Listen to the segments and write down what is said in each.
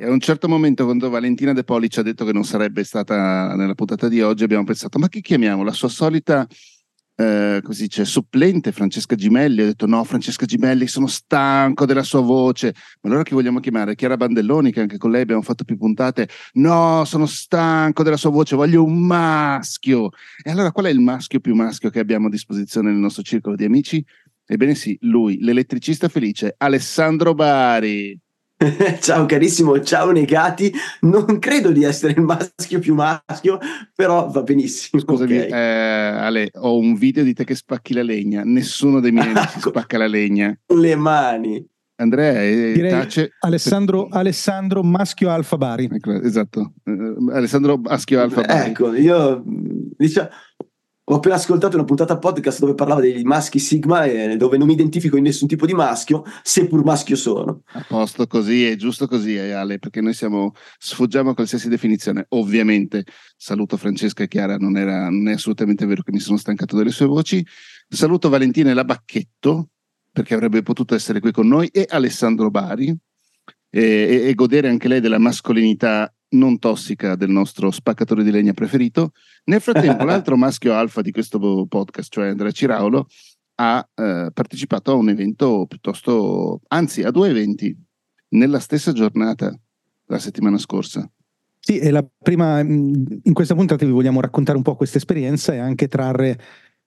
E a un certo momento, quando Valentina De Poli ci ha detto che non sarebbe stata nella puntata di oggi, abbiamo pensato: ma chi chiamiamo? La sua solita eh, così dice, supplente Francesca Gimelli. Ho detto: no, Francesca Gimelli, sono stanco della sua voce. Ma allora chi vogliamo chiamare? Chiara Bandelloni, che anche con lei abbiamo fatto più puntate. No, sono stanco della sua voce, voglio un maschio. E allora qual è il maschio più maschio che abbiamo a disposizione nel nostro circolo di amici? Ebbene sì, lui, l'elettricista felice, Alessandro Bari. ciao carissimo, ciao negati. Non credo di essere il maschio più maschio, però va benissimo. Scusami, okay. eh, Ale, ho un video di te che spacchi la legna. Nessuno dei miei amici spacca la legna. Le mani. Andrea e Direi tace. Alessandro, Alessandro Maschio Alfa Bari. Ecco, esatto, eh, Alessandro Maschio Alfa Bari. Ecco, io diciamo, ho appena ascoltato una puntata podcast dove parlava dei maschi Sigma e dove non mi identifico in nessun tipo di maschio, seppur maschio sono. A posto così, è giusto così, Ale, perché noi siamo, sfuggiamo a qualsiasi definizione. Ovviamente, saluto Francesca e Chiara, non, era, non è assolutamente vero che mi sono stancato delle sue voci. Saluto Valentina e la Bacchetto, perché avrebbe potuto essere qui con noi, e Alessandro Bari, e, e, e godere anche lei della mascolinità non tossica del nostro spaccatore di legna preferito. Nel frattempo, l'altro maschio alfa di questo podcast, cioè Andrea Ciraulo, ha eh, partecipato a un evento piuttosto, anzi, a due eventi nella stessa giornata la settimana scorsa. Sì, e la prima, in questa puntata vi vogliamo raccontare un po' questa esperienza e anche trarre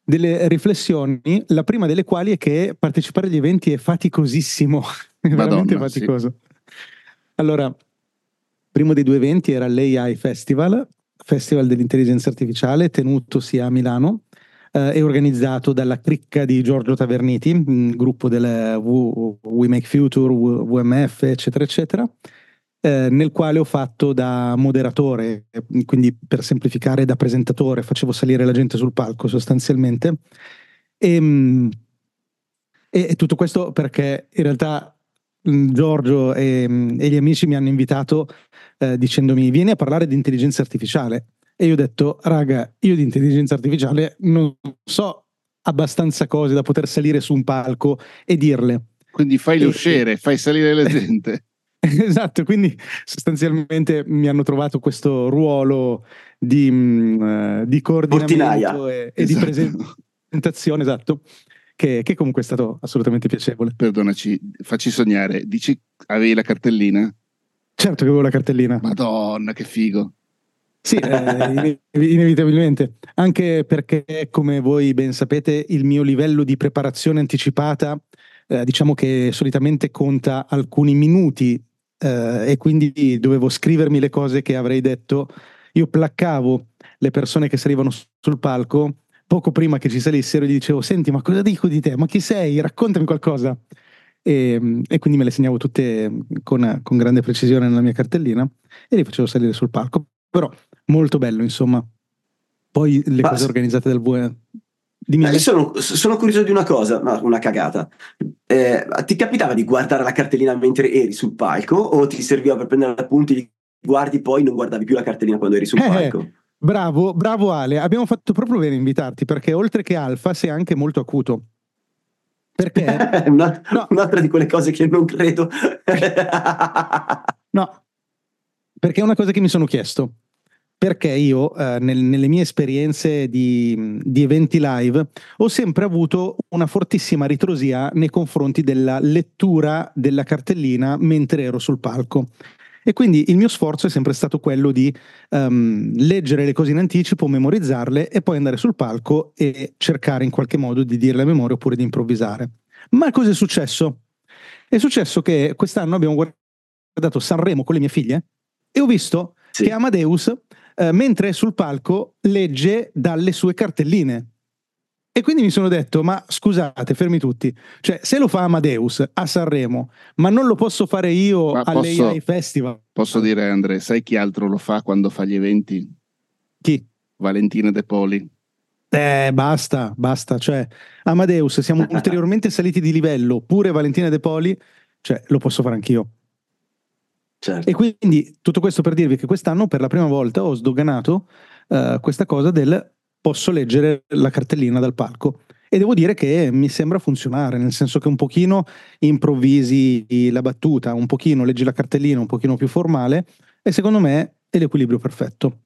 delle riflessioni, la prima delle quali è che partecipare agli eventi è faticosissimo, è Madonna, veramente faticoso. Sì. Allora, primo dei due eventi era l'AI Festival, Festival dell'intelligenza artificiale, tenutosi a Milano eh, e organizzato dalla cricca di Giorgio Taverniti, gruppo del We Make Future, WMF, eccetera, eccetera. Eh, nel quale ho fatto da moderatore, quindi per semplificare da presentatore, facevo salire la gente sul palco sostanzialmente. Ehm, e, e tutto questo perché in realtà Giorgio e, e, gli amici mi hanno invitato eh, dicendomi vieni a parlare di intelligenza artificiale. E io ho detto, raga, io di intelligenza artificiale non so abbastanza cose da poter salire su un palco e dirle. Quindi fai le uscire, fai salire la gente. esatto, quindi sostanzialmente mi hanno trovato questo ruolo di, uh, di coordinamento e, e esatto. di presentazione, esatto, che, che, comunque è stato assolutamente piacevole. Perdonaci, facci sognare, dici avevi la cartellina? Certo che avevo la cartellina. Madonna, che figo. Sì, eh, inevitabilmente, anche perché come voi ben sapete il mio livello di preparazione anticipata eh, diciamo che solitamente conta alcuni minuti eh, e quindi dovevo scrivermi le cose che avrei detto. Io placcavo le persone che salivano sul palco poco prima che ci salissero gli dicevo senti ma cosa dico di te? Ma chi sei? Raccontami qualcosa. E, e, quindi me le segnavo tutte con, con, grande precisione nella mia cartellina e li facevo salire sul palco. Però molto bello, insomma. Poi le Ma cose organizzate dal VM. Eh, sono, sono, curioso di una cosa, no, una cagata. Eh, ti capitava di guardare la cartellina mentre eri sul palco o ti serviva per prendere appunti, guardi poi non guardavi più la cartellina quando eri sul eh, palco? Bravo, bravo Ale, abbiamo fatto proprio bene a invitarti perché oltre che alfa sei anche molto acuto. Perché? Una, no. Un'altra di quelle cose che non credo. no, perché è una cosa che mi sono chiesto. Perché io, eh, nel, nelle mie esperienze di, di, eventi live, ho sempre avuto una fortissima ritrosia nei confronti della lettura della cartellina mentre ero sul palco. E quindi il mio sforzo è sempre stato quello di um, leggere le cose in anticipo, memorizzarle e poi andare sul palco e cercare in qualche modo di dirle a memoria oppure di improvvisare. Ma cosa è successo? È successo che quest'anno abbiamo guardato Sanremo con le mie figlie e ho visto sì. che Amadeus, eh, mentre è sul palco, legge dalle sue cartelline. E quindi mi sono detto, ma scusate, fermi tutti, cioè se lo fa Amadeus a Sanremo, ma non lo posso fare io all'AI Festival? Posso dire Andre, sai chi altro lo fa quando fa gli eventi? Chi? Valentina De Poli. Eh, basta, basta, cioè Amadeus, siamo ulteriormente saliti di livello, pure Valentina De Poli, cioè lo posso fare anch'io. Certo. E quindi tutto questo per dirvi che quest'anno per la prima volta ho sdoganato uh, questa cosa del posso leggere la cartellina dal palco. E devo dire che mi sembra funzionare, nel senso che un pochino improvvisi la battuta, un pochino leggi la cartellina un pochino più formale e secondo me è l'equilibrio perfetto.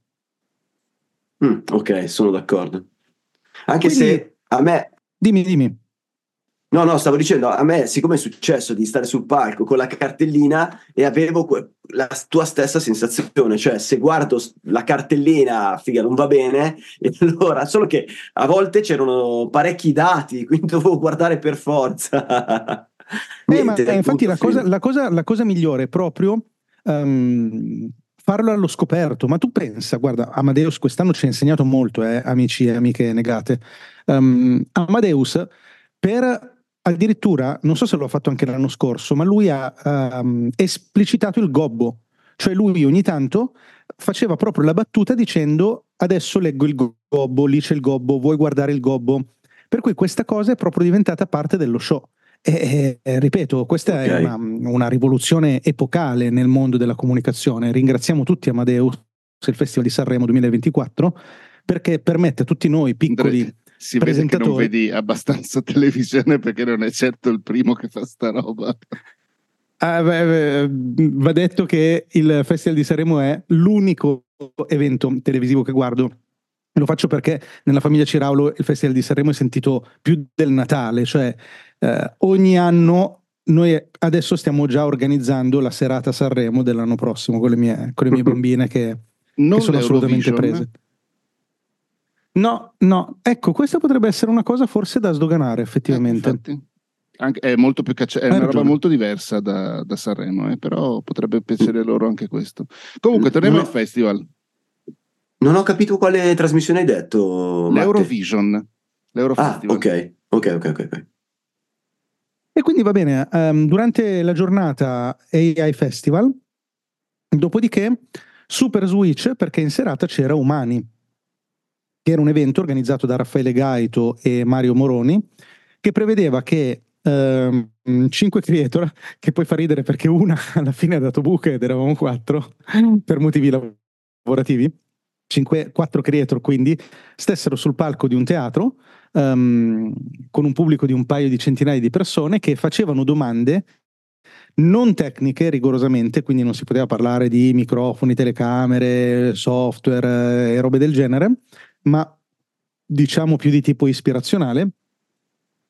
Mm, ok, sono d'accordo. Anche Quindi, se a me... Dimmi, dimmi. No, no, stavo dicendo, a me, siccome è successo di stare sul palco con la cartellina e avevo que- la tua stessa sensazione, cioè se guardo la cartellina, figa, non va bene, e allora, solo che a volte c'erano parecchi dati, quindi dovevo guardare per forza. eh, ma, eh, infatti la cosa, la, cosa, la cosa, migliore è proprio um, farlo allo scoperto, ma tu pensa, guarda, Amadeus quest'anno ci ha insegnato molto, eh, amici e amiche negate. Um, Amadeus per addirittura, non so se l'ho fatto anche l'anno scorso, ma lui ha um, esplicitato il gobbo, cioè lui ogni tanto faceva proprio la battuta dicendo adesso leggo il gobbo, lì c'è il gobbo, vuoi guardare il gobbo? Per cui questa cosa è proprio diventata parte dello show. E, e ripeto, questa okay. è una, una, rivoluzione epocale nel mondo della comunicazione. Ringraziamo tutti Amadeus, il Festival di Sanremo 2024, perché permette a tutti noi piccoli si vede che non vedi abbastanza televisione perché non è certo il primo che fa sta roba. Ah, beh, beh, va detto che il Festival di Sanremo è l'unico evento televisivo che guardo. Lo faccio perché nella famiglia Ciraulo il Festival di Sanremo è sentito più del Natale, cioè eh, ogni anno noi adesso stiamo già organizzando la serata Sanremo dell'anno prossimo con le mie, con le mie bambine che, che sono assolutamente prese. No, no, ecco, questa potrebbe essere una cosa forse da sdoganare effettivamente. Eh, anche, è molto più caccia- è una ragione. roba molto diversa da, da Sanremo, eh, però potrebbe piacere loro anche questo. Comunque, torniamo no. al festival. Non ho capito quale trasmissione hai detto. L'Eurovision. L'Eurofestival. Ah, ok, ok, ok, ok. E quindi va bene, um, durante la giornata AI Festival, dopodiché Super Switch perché in serata c'era Umani che era un evento organizzato da Raffaele Gaito e Mario Moroni, che prevedeva che eh, cinque creator, che poi fa ridere perché una alla fine ha dato buche ed eravamo quattro per motivi lavorativi, cinque, quattro creator quindi, stessero sul palco di un teatro um, con un pubblico di un paio di centinaia di persone che facevano domande non tecniche rigorosamente, quindi non si poteva parlare di microfoni, telecamere, software e robe del genere, ma diciamo più di tipo ispirazionale.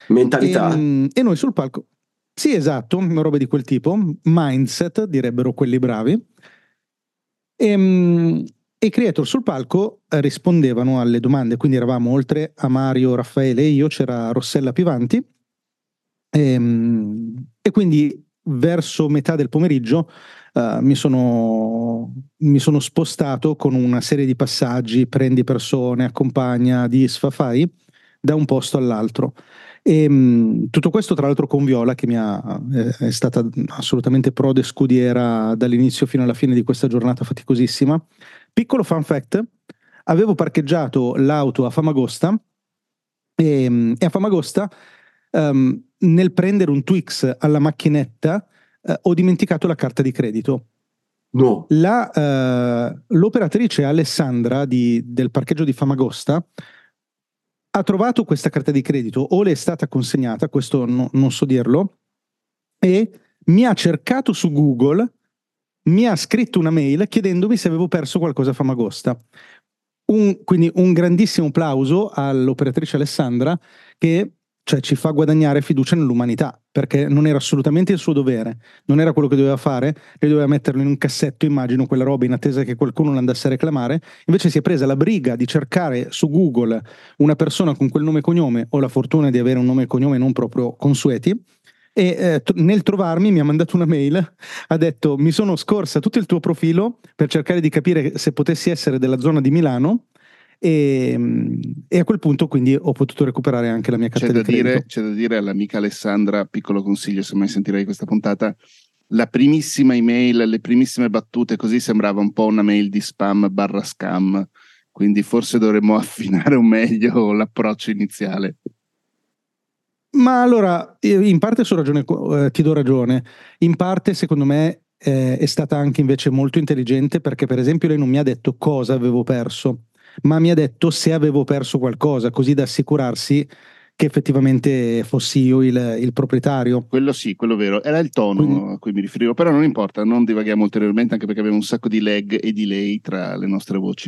Mentalità. E, mm, e noi sul palco. Sì, esatto, robe di quel tipo, mindset, direbbero quelli bravi. E, mm, e i creator sul palco rispondevano alle domande, quindi eravamo oltre a Mario, Raffaele e io, c'era Rossella Pivanti. E, mm, e quindi verso metà del pomeriggio uh, mi, sono, mi, sono, spostato con una serie di passaggi, prendi persone, accompagna, disfa, fai, da un posto all'altro. E, um, tutto questo tra l'altro con Viola che mi ha, eh, è stata assolutamente prode scudiera dall'inizio fino alla fine di questa giornata faticosissima. Piccolo fun fact, avevo parcheggiato l'auto a Famagosta e, e a Famagosta um, nel prendere un Twix alla macchinetta eh, ho dimenticato la carta di credito. No. La, eh, l'operatrice Alessandra di, del parcheggio di Famagosta ha trovato questa carta di credito o le è stata consegnata, questo no, non so dirlo, e mi ha cercato su Google, mi ha scritto una mail chiedendomi se avevo perso qualcosa a Famagosta. Un, quindi un grandissimo plauso all'operatrice Alessandra che cioè ci fa guadagnare fiducia nell'umanità, perché non era assolutamente il suo dovere, non era quello che doveva fare, e doveva metterlo in un cassetto, immagino, quella roba in attesa che qualcuno l'andasse a reclamare, invece si è presa la briga di cercare su Google una persona con quel nome e cognome, ho la fortuna di avere un nome e cognome non proprio consueti, e eh, nel trovarmi mi ha mandato una mail, ha detto mi sono scorsa tutto il tuo profilo per cercare di capire se potessi essere della zona di Milano e, ehm, e, a quel punto quindi ho potuto recuperare anche la mia carta c'è di credito. Dire, c'è da dire all'amica Alessandra, piccolo consiglio se mai sentirai questa puntata, la primissima email, le primissime battute così sembrava un po' una mail di spam barra scam, quindi forse dovremmo affinare un meglio l'approccio iniziale. Ma allora, in parte ragione, eh, ti do ragione, in parte secondo me eh, è stata anche invece molto intelligente perché per esempio lei non mi ha detto cosa avevo perso, ma mi ha detto se avevo perso qualcosa, così da assicurarsi che effettivamente fossi io il, il, proprietario. Quello sì, quello vero. Era il tono Quindi... a cui mi riferivo, però non importa, non divaghiamo ulteriormente anche perché abbiamo un sacco di lag e delay tra le nostre voci.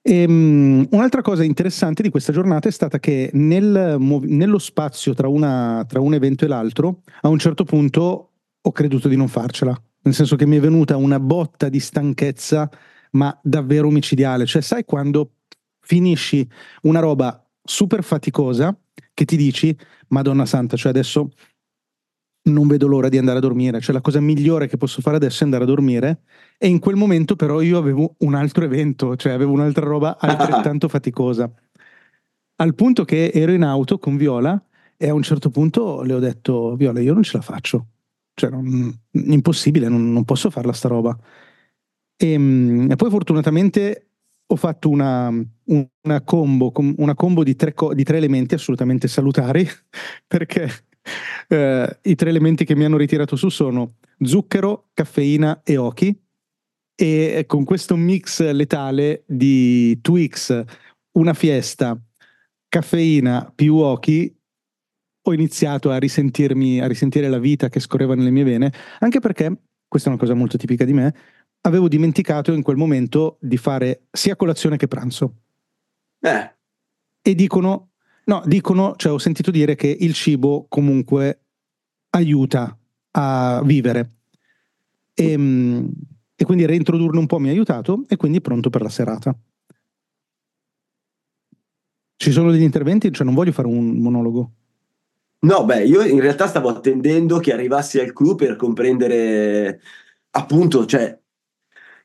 E, um, un'altra cosa interessante di questa giornata è stata che nel, nello spazio tra, una, tra un evento e l'altro, a un certo punto ho creduto di non farcela, nel senso che mi è venuta una botta di stanchezza, ma davvero omicidiale. Cioè, sai quando finisci una roba super faticosa che ti dici, Madonna Santa, cioè adesso non vedo l'ora di andare a dormire, cioè la cosa migliore che posso fare adesso è andare a dormire e in quel momento però io avevo un altro evento, cioè avevo un'altra roba altrettanto faticosa. Al punto che ero in auto con Viola e a un certo punto le ho detto Viola io non ce la faccio, cioè non, impossibile, non, non, posso farla sta roba. E, ehm, e poi fortunatamente ho fatto una, una combo, una combo di, tre, di, tre, elementi assolutamente salutari, perché eh, i tre elementi che mi hanno ritirato su sono zucchero, caffeina e ochi. E con questo mix letale di Twix, una fiesta, caffeina più ochi, ho iniziato a risentirmi, a risentire la vita che scorreva nelle mie vene, anche perché, questa è una cosa molto tipica di me, avevo dimenticato in quel momento di fare sia colazione che pranzo. Eh. E dicono, no, dicono, cioè ho sentito dire che il cibo comunque aiuta a vivere. E, ehm, e quindi reintrodurne un po' mi ha aiutato e quindi pronto per la serata. Ci sono degli interventi? Cioè non voglio fare un monologo. No, beh, io in realtà stavo attendendo che arrivassi al clou per comprendere appunto, cioè,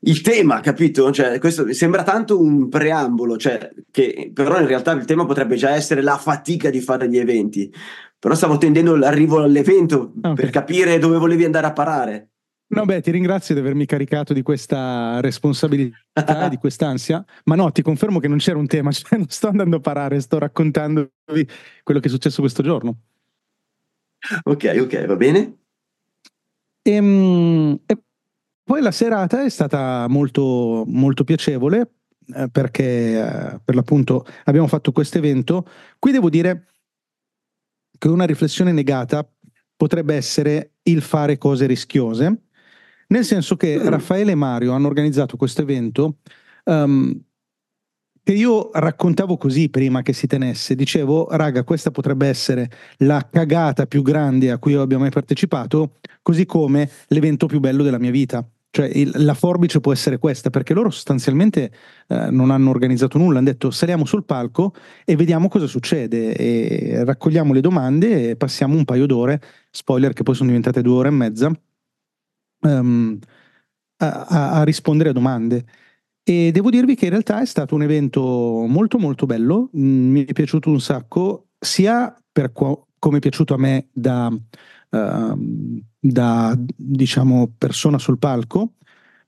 il tema, capito? Cioè, questo sembra tanto un preambolo, cioè, che, però in realtà il tema potrebbe già essere la fatica di fare gli eventi. Però stavo tendendo l'arrivo all'evento okay. per capire dove volevi andare a parare. No, beh, ti ringrazio di avermi caricato di questa responsabilità di quest'ansia, ma no, ti confermo che non c'era un tema, cioè non sto andando a parare, sto raccontandovi quello che è successo questo giorno. Ok, ok, va bene. Ehm, e poi la serata è stata molto, molto piacevole eh, perché eh, per l'appunto abbiamo fatto questo evento. Qui devo dire che una riflessione negata potrebbe essere il fare cose rischiose, nel senso che mm. Raffaele e Mario hanno organizzato questo evento um, che io raccontavo così prima che si tenesse. Dicevo, raga, questa potrebbe essere la cagata più grande a cui io abbia mai partecipato, così come l'evento più bello della mia vita. Cioè il, la forbice può essere questa, perché loro sostanzialmente eh, non hanno organizzato nulla, hanno detto saliamo sul palco e vediamo cosa succede e raccogliamo le domande e passiamo un paio d'ore, spoiler che poi sono diventate due ore e mezza, um, a, a, a rispondere a domande. E devo dirvi che in realtà è stato un evento molto molto bello, mm, mi è piaciuto un sacco, sia per co- come è piaciuto a me da Ehm, da diciamo persona sul palco,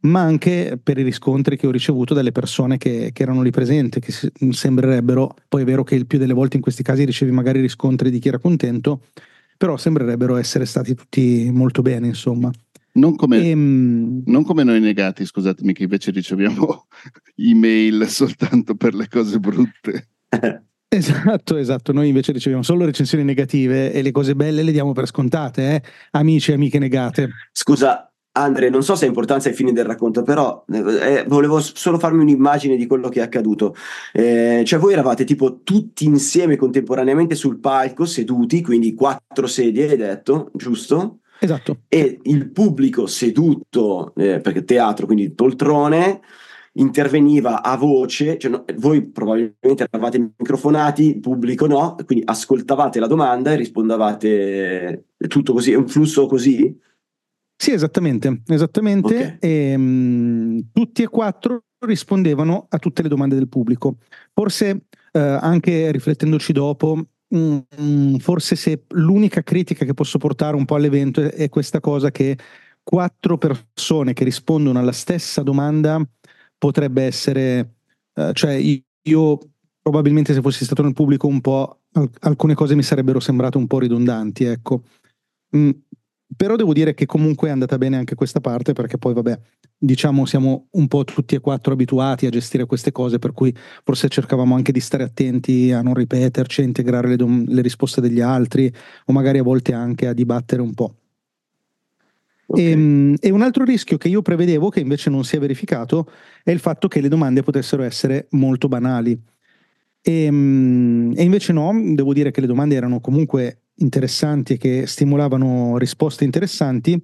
ma anche per i riscontri che ho ricevuto dalle persone che, che erano lì presenti, che sembrerebbero, poi è vero che il più delle volte in questi casi ricevi magari riscontri di chi era contento, però sembrerebbero essere stati tutti molto bene, insomma. Non come, e, ehm, non come, noi negati, scusatemi, che invece riceviamo email soltanto per le cose brutte. Esatto, esatto. Noi invece riceviamo solo recensioni negative e le cose belle le diamo per scontate, eh? amici e amiche negate. Scusa, Andre, non so se ha importanza ai fini del racconto, però eh, volevo solo farmi un'immagine di quello che è accaduto. Eh, cioè, voi eravate tipo tutti insieme contemporaneamente sul palco, seduti, quindi quattro sedie, hai detto, giusto? Esatto. E il pubblico seduto, eh, perché teatro, quindi poltrone, interveniva a voce, cioè no, voi probabilmente eravate microfonati, il pubblico no, quindi ascoltavate la domanda e rispondavate tutto così, è un flusso così? Sì, esattamente, esattamente. Okay. E, mh, tutti e quattro rispondevano a tutte le domande del pubblico. Forse eh, anche riflettendoci dopo, mh, mh, forse se l'unica critica che posso portare un po' all'evento è, è questa cosa che quattro persone che rispondono alla stessa domanda potrebbe essere, uh, cioè io probabilmente se fossi stato nel pubblico un po', alcune cose mi sarebbero sembrate un po' ridondanti, ecco. Mm, però devo dire che comunque è andata bene anche questa parte perché poi vabbè diciamo siamo un po' tutti e quattro abituati a gestire queste cose per cui forse cercavamo anche di stare attenti a non ripeterci, a integrare le, dom- le risposte degli altri o magari a volte anche a dibattere un po'. Okay. E, ehm, e, un altro rischio che io prevedevo, che invece non si è verificato, è il fatto che le domande potessero essere molto banali. E, ehm, e invece no, devo dire che le domande erano comunque interessanti e che stimolavano risposte interessanti.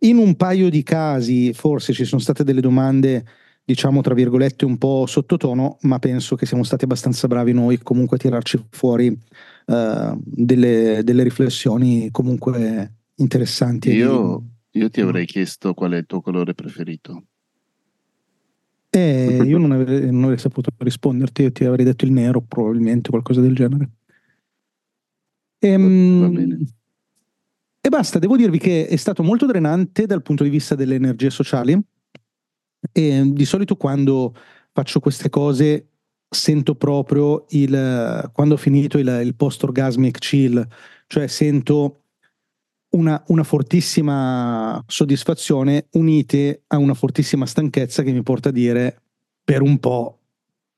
In un paio di casi forse ci sono state delle domande, diciamo tra virgolette, un po' sottotono, ma penso che siamo stati abbastanza bravi noi comunque a tirarci fuori uh, delle, delle, riflessioni comunque interessanti. Io, io ti avrei chiesto qual è il tuo colore preferito. Eh, io non avrei, non avrei saputo risponderti, io ti avrei detto il nero, probabilmente, qualcosa del genere. Ehm, e basta, devo dirvi che è stato molto drenante dal punto di vista delle energie sociali. E di solito quando faccio queste cose sento proprio il quando ho finito il, il post-orgasmic chill, cioè sento una, una, fortissima soddisfazione unite a una fortissima stanchezza che mi porta a dire per un po'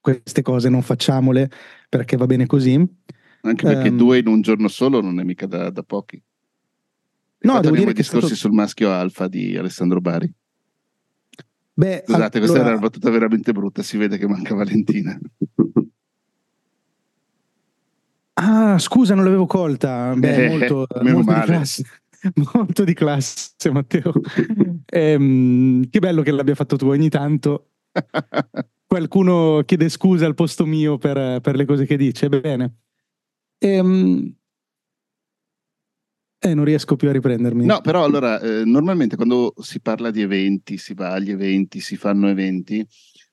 queste cose non facciamole perché va bene così. Anche perché um, due in un giorno solo non è mica da, da pochi. No, devo dire che discorsi stato... sul maschio alfa di Alessandro Bari. Beh, Scusate, allora... questa era una battuta veramente brutta, si vede che manca Valentina. Ah, scusa, non l'avevo colta. Beh, eh, molto, molto di classe. Molto di classe, Matteo. ehm, che bello che l'abbia fatto tu ogni tanto. Qualcuno chiede scusa al posto mio per, per le cose che dice. Bene. Ehm, eh, non riesco più a riprendermi. No, però allora, eh, normalmente quando si parla di eventi, si va agli eventi, si fanno eventi,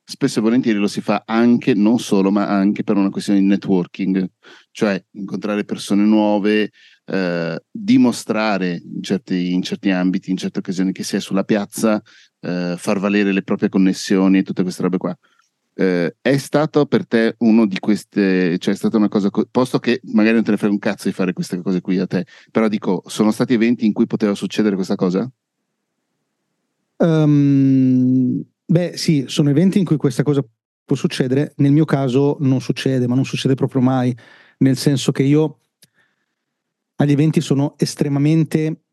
spesso e volentieri lo si fa anche, non solo, ma anche per una questione di networking, cioè incontrare persone nuove, eh, dimostrare in certi, in certi, ambiti, in certe occasioni che si è sulla piazza, eh, far valere le proprie connessioni e tutte queste robe qua. Eh, è stato per te uno di queste, cioè è stata una cosa, co- posto che magari non te ne frega un cazzo di fare queste cose qui a te, però dico, sono stati eventi in cui poteva succedere questa cosa? Um, beh sì, sono eventi in cui questa cosa può succedere, nel mio caso non succede, ma non succede proprio mai, nel senso che io agli eventi sono estremamente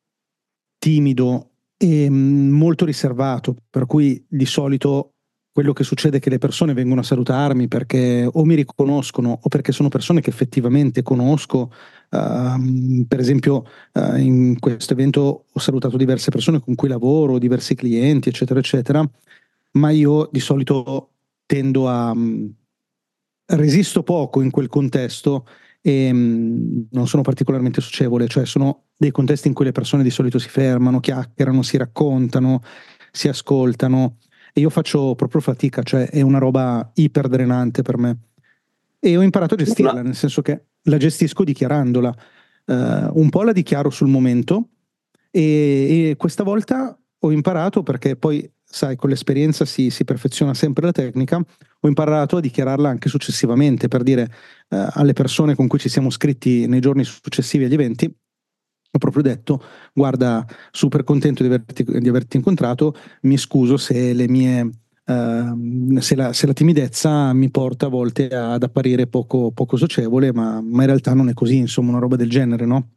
timido e mm, molto riservato, per cui di solito quello che succede è che le persone vengono a salutarmi perché o mi riconoscono o perché sono persone che effettivamente conosco. Uh, per esempio, uh, in questo evento ho salutato diverse persone con cui lavoro, diversi clienti, eccetera, eccetera, ma io di solito tendo a um, resisto poco in quel contesto e um, non sono particolarmente socievole, cioè sono dei contesti in cui le persone di solito si fermano, chiacchierano, si raccontano, si ascoltano e io faccio proprio fatica, cioè è una roba iperdrenante per me. E ho imparato a gestirla, nel senso che la gestisco dichiarandola. Uh, un po' la dichiaro sul momento e, e, questa volta ho imparato perché poi, sai, con l'esperienza si, si, perfeziona sempre la tecnica, ho imparato a dichiararla anche successivamente per dire uh, alle persone con cui ci siamo scritti nei giorni successivi agli eventi, ho proprio detto guarda super contento di averti, di averti incontrato mi scuso se le mie Uh, se, la, se, la, timidezza mi porta a volte ad apparire poco, poco socievole, ma, ma, in realtà non è così, insomma, una roba del genere, no?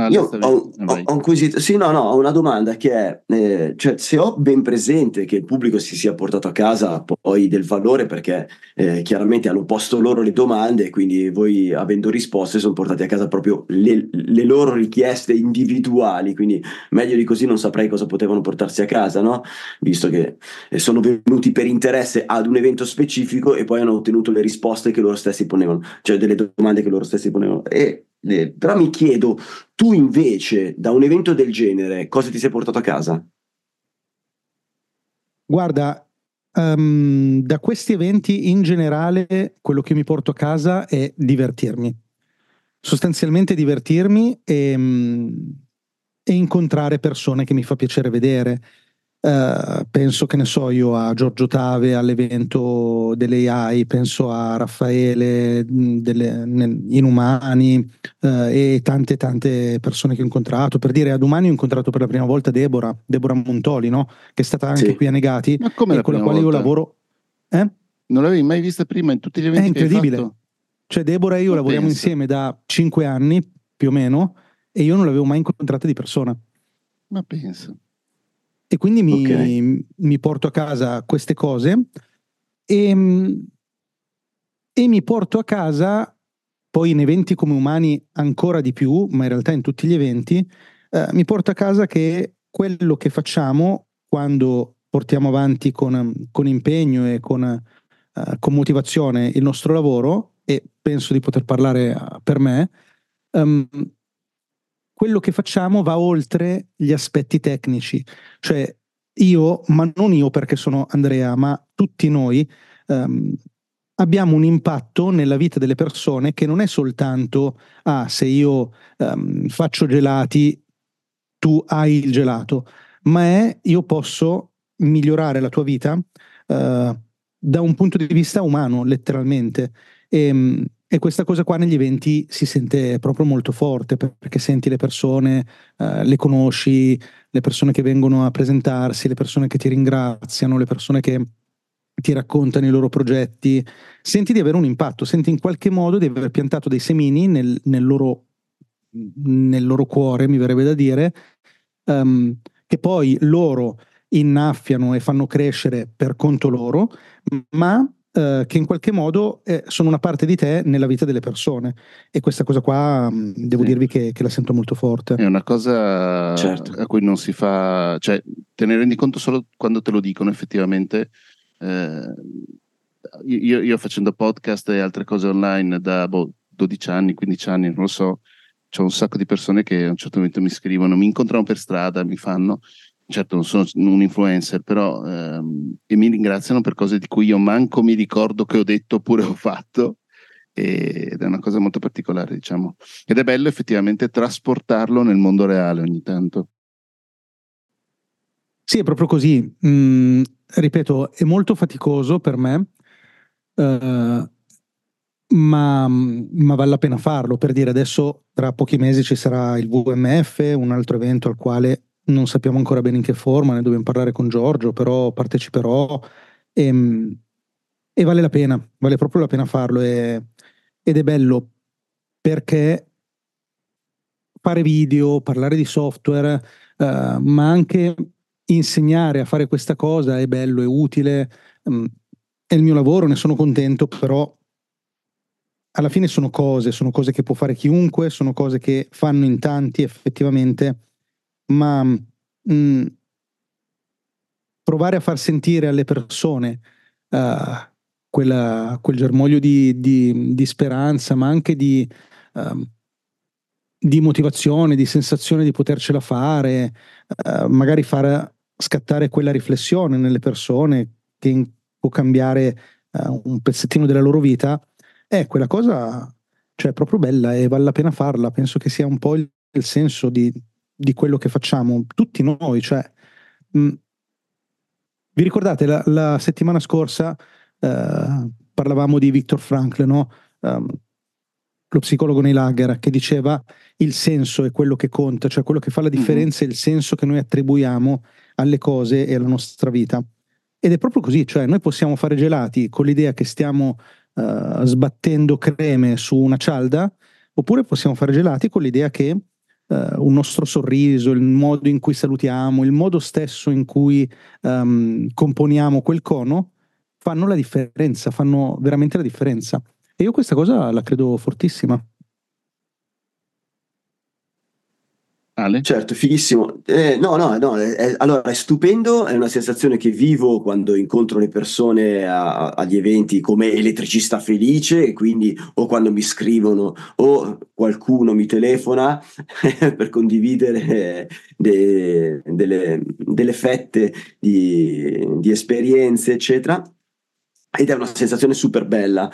Ah, Io ho, ho, ho, un quesito, sì, no, no, ho una domanda che è, eh, cioè, se ho ben presente che il pubblico si sia portato a casa poi del valore perché eh, chiaramente hanno posto loro le domande e quindi voi avendo risposte sono portati a casa proprio le, le, loro richieste individuali, quindi meglio di così non saprei cosa potevano portarsi a casa, no? Visto che eh, sono venuti per interesse ad un evento specifico e poi hanno ottenuto le risposte che loro stessi ponevano, cioè delle domande che loro stessi ponevano. E eh, però mi chiedo, tu invece da un evento del genere cosa ti sei portato a casa? Guarda, um, da questi eventi in generale quello che mi porto a casa è divertirmi. Sostanzialmente divertirmi e, um, e incontrare persone che mi fa piacere vedere. Uh, penso che ne so io a Giorgio Tave all'evento delle AI, penso a Raffaele delle, nel, Inumani uh, e tante tante persone che ho incontrato. Per dire ad Umani ho incontrato per la prima volta Deborah, Deborah Montoli, no? che è stata anche sì. qui a Negati Ma come e con la quale volta? io lavoro. Eh? Non l'avevi mai vista prima in tutti gli eventi? È incredibile. Cioè Deborah e io Ma lavoriamo penso. insieme da cinque anni più o meno e io non l'avevo mai incontrata di persona. Ma penso. E quindi mi, okay. mi porto a casa queste cose e, e mi porto a casa poi in eventi come umani ancora di più, ma in realtà in tutti gli eventi, eh, mi porto a casa che quello che facciamo quando portiamo avanti con, con impegno e con, eh, con, motivazione il nostro lavoro, e penso di poter parlare uh, per me, um, quello che facciamo va oltre gli aspetti tecnici. Cioè io, ma non io perché sono Andrea, ma tutti noi um, abbiamo un impatto nella vita delle persone che non è soltanto, ah, se io um, faccio gelati, tu hai il gelato, ma è io posso migliorare la tua vita uh, da un punto di vista umano, letteralmente. E, ehm, e questa cosa qua negli eventi si sente proprio molto forte perché senti le persone, eh, le conosci, le persone che vengono a presentarsi, le persone che ti ringraziano, le persone che ti raccontano i loro progetti, senti di avere un impatto, senti in qualche modo di aver piantato dei semini nel, nel, loro, nel loro, cuore, mi verrebbe da dire, um, che poi loro innaffiano e fanno crescere per conto loro, ma eh, che in qualche modo eh, sono una parte di te nella vita delle persone e questa cosa qua mh, mm, devo sì. dirvi che, che, la sento molto forte. È una cosa certo. a cui non si fa, cioè te ne rendi conto solo quando te lo dicono effettivamente. Eh, io, io, facendo podcast e altre cose online da boh, 12 anni, 15 anni, non lo so, c'è un sacco di persone che a un certo momento mi scrivono, mi incontrano per strada, mi fanno certo non sono un influencer, però ehm, e mi ringraziano per cose di cui io manco mi ricordo che ho detto oppure ho fatto ed è una cosa molto particolare, diciamo. Ed è bello effettivamente trasportarlo nel mondo reale ogni tanto. Sì, è proprio così. Mm, ripeto, è molto faticoso per me, uh, ma, ma, vale la pena farlo. Per dire, adesso tra pochi mesi ci sarà il VMF, un altro evento al quale non sappiamo ancora bene in che forma, ne dobbiamo parlare con Giorgio, però parteciperò. E, ehm, e vale la pena, vale proprio la pena farlo e, ed è bello perché fare video, parlare di software, uh, ma anche insegnare a fare questa cosa è bello, è utile, um, è il mio lavoro, ne sono contento, però alla fine sono cose, sono cose che può fare chiunque, sono cose che fanno in tanti effettivamente ma mh, mm, provare a far sentire alle persone uh, quella, quel germoglio di, di, di, speranza, ma anche di, uh, di, motivazione, di sensazione di potercela fare, uh, magari far scattare quella riflessione nelle persone che può cambiare eh, un pezzettino della loro vita, è quella cosa cioè, proprio bella e vale la pena farla. Penso che sia un po' il, il senso di, di quello che facciamo, tutti noi, cioè, mh, mm, vi ricordate la, la settimana scorsa eh, parlavamo di Viktor Frankl, no? Um, lo psicologo nei lager, che diceva il senso è quello che conta, cioè quello che fa la mhm. differenza mm-hmm. è il senso che noi attribuiamo alle cose e alla nostra vita. Ed è proprio così, cioè noi possiamo fare gelati con l'idea che stiamo uh, sbattendo creme su una cialda, oppure possiamo fare gelati con l'idea che uh, un nostro sorriso, il modo in cui salutiamo, il modo stesso in cui um, componiamo quel cono, fanno la differenza, fanno veramente la differenza. E io questa cosa la credo fortissima. Ale? Certo, fighissimo. Eh, no, no, no, è, allora è stupendo, è una sensazione che vivo quando incontro le persone a, agli eventi come elettricista felice, quindi o quando mi scrivono o qualcuno mi telefona per condividere de, delle, delle, fette di, di esperienze, eccetera. Ed è una sensazione super bella.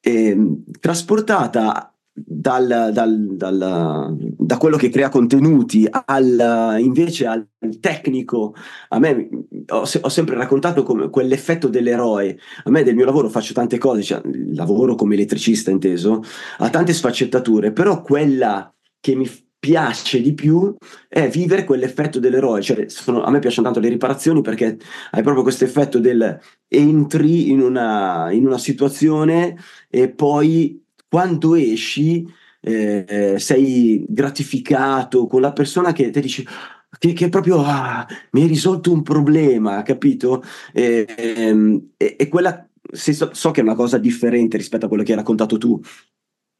E, ehm, trasportata dal, dal, dal, da quello che crea contenuti al, invece al tecnico, a me ho, ho, sempre raccontato come quell'effetto dell'eroe. A me del mio lavoro faccio tante cose, cioè, lavoro come elettricista inteso, ha tante sfaccettature, però quella che mi piace di più è vivere quell'effetto dell'eroe. Cioè, sono, a me piacciono tanto le riparazioni perché hai proprio questo effetto del entri in una, in una situazione e poi quando esci eh, sei gratificato con la persona che ti dice che, che proprio ah, mi hai risolto un problema, capito? E, e, e quella so, so, che è una cosa differente rispetto a quello che hai raccontato tu.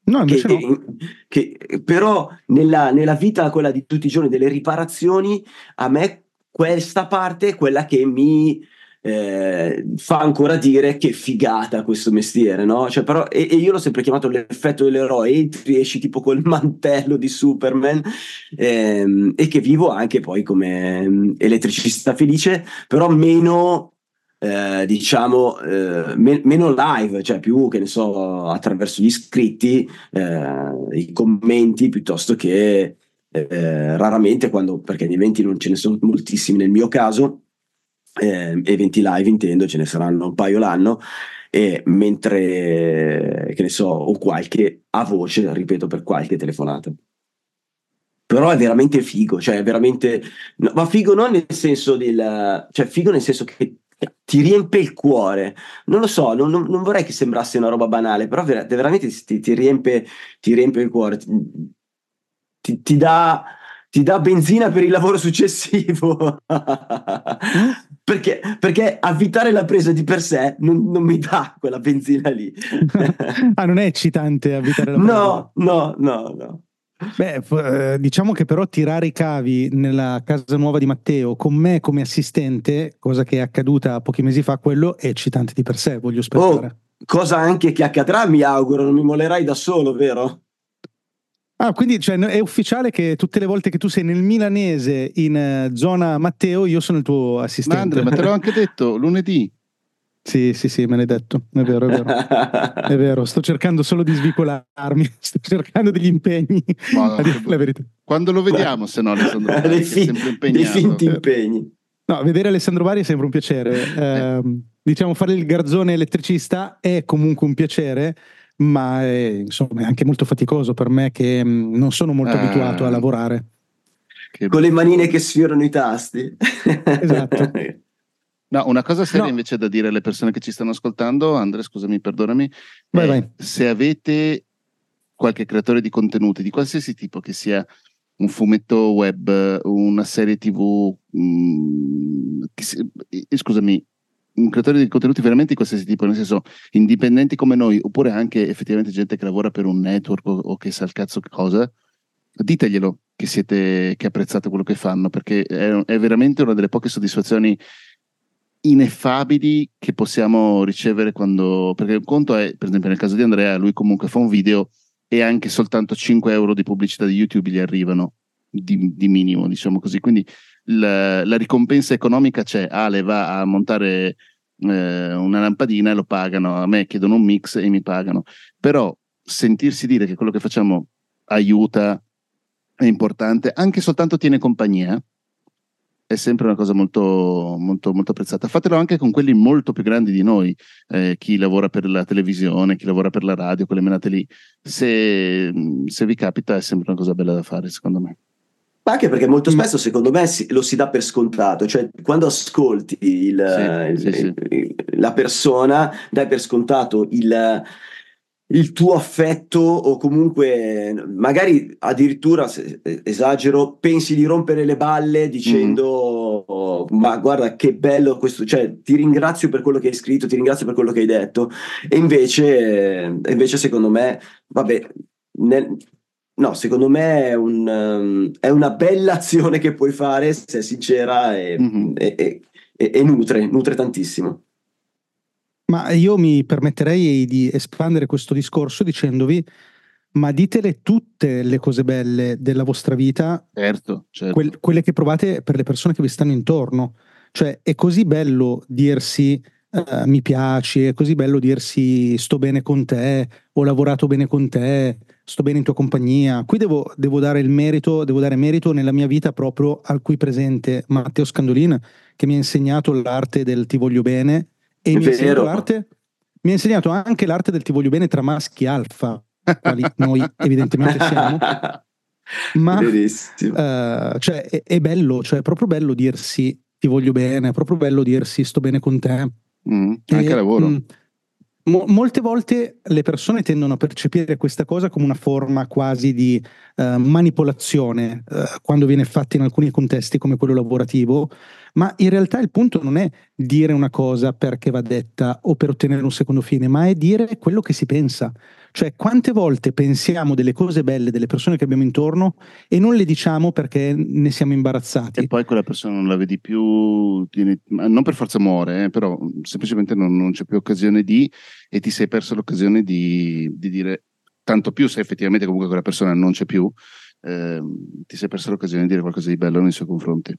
No, che, no. che, però nella, nella vita, quella di tutti i giorni, delle riparazioni, a me questa parte è quella che mi, eh, fa ancora dire che figata questo mestiere, no? Cioè, però, e, e, io l'ho sempre chiamato l'effetto dell'eroe, entri esci tipo col mantello di Superman ehm, e che vivo anche poi come um, elettricista felice, però meno eh, diciamo eh, me- meno live, cioè più che ne so attraverso gli iscritti, eh, i commenti piuttosto che eh, raramente quando perché gli eventi non ce ne sono moltissimi nel mio caso eh, eventi live intendo, ce ne saranno un paio l'anno, e mentre, che ne so, o qualche a voce, ripeto, per qualche telefonata. Però è veramente figo, cioè è veramente... No, ma figo non nel senso del... cioè figo nel senso che ti riempie il cuore. Non lo so, non, non, non vorrei che sembrasse una roba banale, però ver- veramente ti, ti, riempie, ti riempie il cuore, ti, ti, dà ti dà benzina per il lavoro successivo. perché, perché avvitare la presa di per sé non, non mi dà quella benzina lì. ah, non è eccitante avvitare la presa? No, no, no, no. Beh, eh, diciamo che però tirare i cavi nella casa nuova di Matteo con me come assistente, cosa che è accaduta pochi mesi fa, quello è eccitante di per sé, voglio sperare. Oh, cosa anche che accadrà, mi auguro, non mi mollerai da solo, vero? Ah, quindi cioè, è ufficiale che tutte le volte che tu sei nel milanese in uh, zona Matteo, io sono il tuo assistente. Ma Andre, ma te l'ho anche detto lunedì. Sì, sì, sì, me l'hai detto. È vero, è vero. è vero, sto cercando solo di svicolarmi, sto cercando degli impegni. Ma, a dire la verità. Quando lo vediamo, se no, Alessandro Bari, dei, fi- dei finti impegni. No, vedere Alessandro Bari è sempre un piacere. Eh, diciamo, fare il garzone elettricista è comunque un piacere ma è, insomma, è anche molto faticoso per me che mh, mm, non sono molto ah, abituato a lavorare. Con le manine che sfiorano i tasti. Esatto. No, una cosa seria no. invece da dire alle persone che ci stanno ascoltando, Andre, scusami, perdonami, vai, vai. se avete qualche creatore di contenuti di qualsiasi tipo, che sia un fumetto web, una serie tv, mh, mm, si, scusami, un creatore di contenuti veramente di qualsiasi tipo, nel senso indipendenti come noi, oppure anche effettivamente gente che lavora per un network o, o che sa il cazzo che cosa, diteglielo che siete che apprezzate quello che fanno, perché è, è veramente una delle poche soddisfazioni ineffabili che possiamo ricevere quando perché un conto è, per esempio nel caso di Andrea, lui comunque fa un video e anche soltanto 5 euro di pubblicità di YouTube gli arrivano di, di minimo, diciamo così. Quindi la, la ricompensa economica c'è, Ale va a montare eh, una lampadina e lo pagano, a me chiedono un mix e mi pagano, però sentirsi dire che quello che facciamo aiuta, è importante, anche soltanto tiene compagnia, è sempre una cosa molto, molto, molto apprezzata. Fatelo anche con quelli molto più grandi di noi, eh, chi lavora per la televisione, chi lavora per la radio, quelle menate lì. Se, se vi capita è sempre una cosa bella da fare, secondo me. Ma anche perché molto spesso, secondo me, lo si dà per scontato, cioè quando ascolti il, sì, il, sì, sì. la persona, dai per scontato il, il, tuo affetto o comunque magari addirittura, se, esagero, pensi di rompere le balle dicendo mm. oh, ma guarda che bello questo, cioè ti ringrazio per quello che hai scritto, ti ringrazio per quello che hai detto e invece, invece secondo me, vabbè, nel, No, secondo me è, un, um, è, una bella azione che puoi fare se è sincera e, mm-hmm. e, e, e, nutre, nutre tantissimo. Ma io mi permetterei di espandere questo discorso dicendovi, ma ditele tutte le cose belle della vostra vita, certo, certo. Que- quelle che provate per le persone che vi stanno intorno. Cioè è così bello dirsi uh, mi piaci, è così bello dirsi sto bene con te, ho lavorato bene con te, sto bene in tua compagnia. Qui devo, devo, dare il merito, devo dare merito nella mia vita proprio al qui presente Matteo Scandolin, che mi ha insegnato l'arte del ti voglio bene e mi ha, mi ha insegnato anche l'arte del ti voglio bene tra maschi alfa, quali noi evidentemente siamo. Ma uh, cioè, è, è, bello, cioè è proprio bello dirsi ti voglio bene, è proprio bello dirsi sto bene con te. Mm, anche e, lavoro. Mh, mm, Mo- molte volte le persone tendono a percepire questa cosa come una forma quasi di uh, manipolazione uh, quando viene fatta in alcuni contesti come quello lavorativo, ma in realtà il punto non è dire una cosa perché va detta o per ottenere un secondo fine, ma è dire quello che si pensa. Cioè, quante volte pensiamo delle cose belle delle persone che abbiamo intorno e non le diciamo perché ne siamo imbarazzati. E poi quella persona non la vedi più, non per forza muore, eh, però semplicemente non, non, c'è più occasione di, e ti sei perso l'occasione di, di, dire, tanto più se effettivamente comunque quella persona non c'è più, eh, ti sei perso l'occasione di dire qualcosa di bello nei suoi confronti.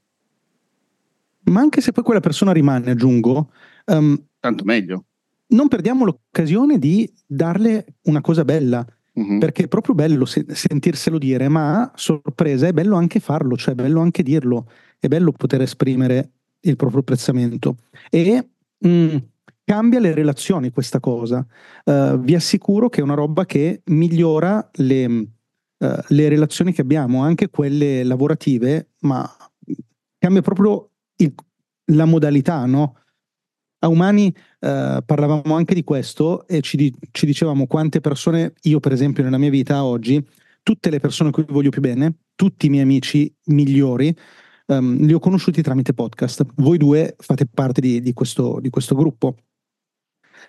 Ma anche se poi quella persona rimane, aggiungo. Um, tanto meglio non perdiamo l'occasione di darle una cosa bella. Uh-huh. Perché è proprio bello se- sentirselo dire, ma sorpresa è bello anche farlo, cioè è bello anche dirlo, è bello poter esprimere il proprio apprezzamento. E mh, mm, cambia le relazioni questa cosa. Uh, vi assicuro che è una roba che migliora le, uh, le relazioni che abbiamo, anche quelle lavorative, ma cambia proprio il, la modalità, no? a Umani eh, parlavamo anche di questo e ci, di, ci, dicevamo quante persone, io per esempio nella mia vita oggi, tutte le persone a cui voglio più bene, tutti i miei amici migliori, um, li ho conosciuti tramite podcast. Voi due fate parte di, di, questo, di questo, gruppo,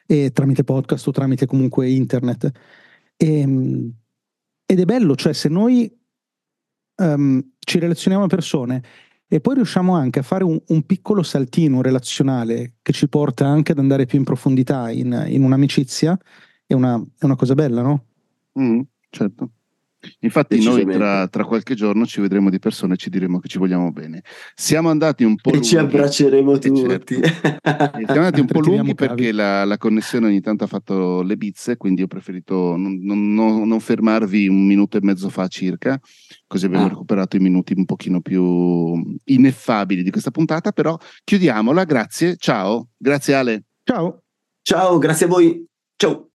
e tramite podcast o tramite comunque internet. E, ehm, ed è bello, cioè se noi um, ci relazioniamo a persone e poi riusciamo anche a fare un, un, piccolo saltino relazionale che ci porta anche ad andare più in profondità in, in un'amicizia, è una, è una, cosa bella, no? Mm, certo. Infatti noi tra, tra, qualche giorno ci vedremo di persona e ci diremo che ci vogliamo bene. Siamo andati un po' e lunghi. ci abbracceremo tutti. Certo. siamo andati un po' lunghi perché la, la, connessione ogni tanto ha fatto le bizze, quindi ho preferito non, non, non, non fermarvi un minuto e mezzo fa circa, così abbiamo ah. recuperato i minuti un pochino più ineffabili di questa puntata, però chiudiamola, grazie, ciao, grazie Ale. Ciao. Ciao, grazie a voi. Ciao.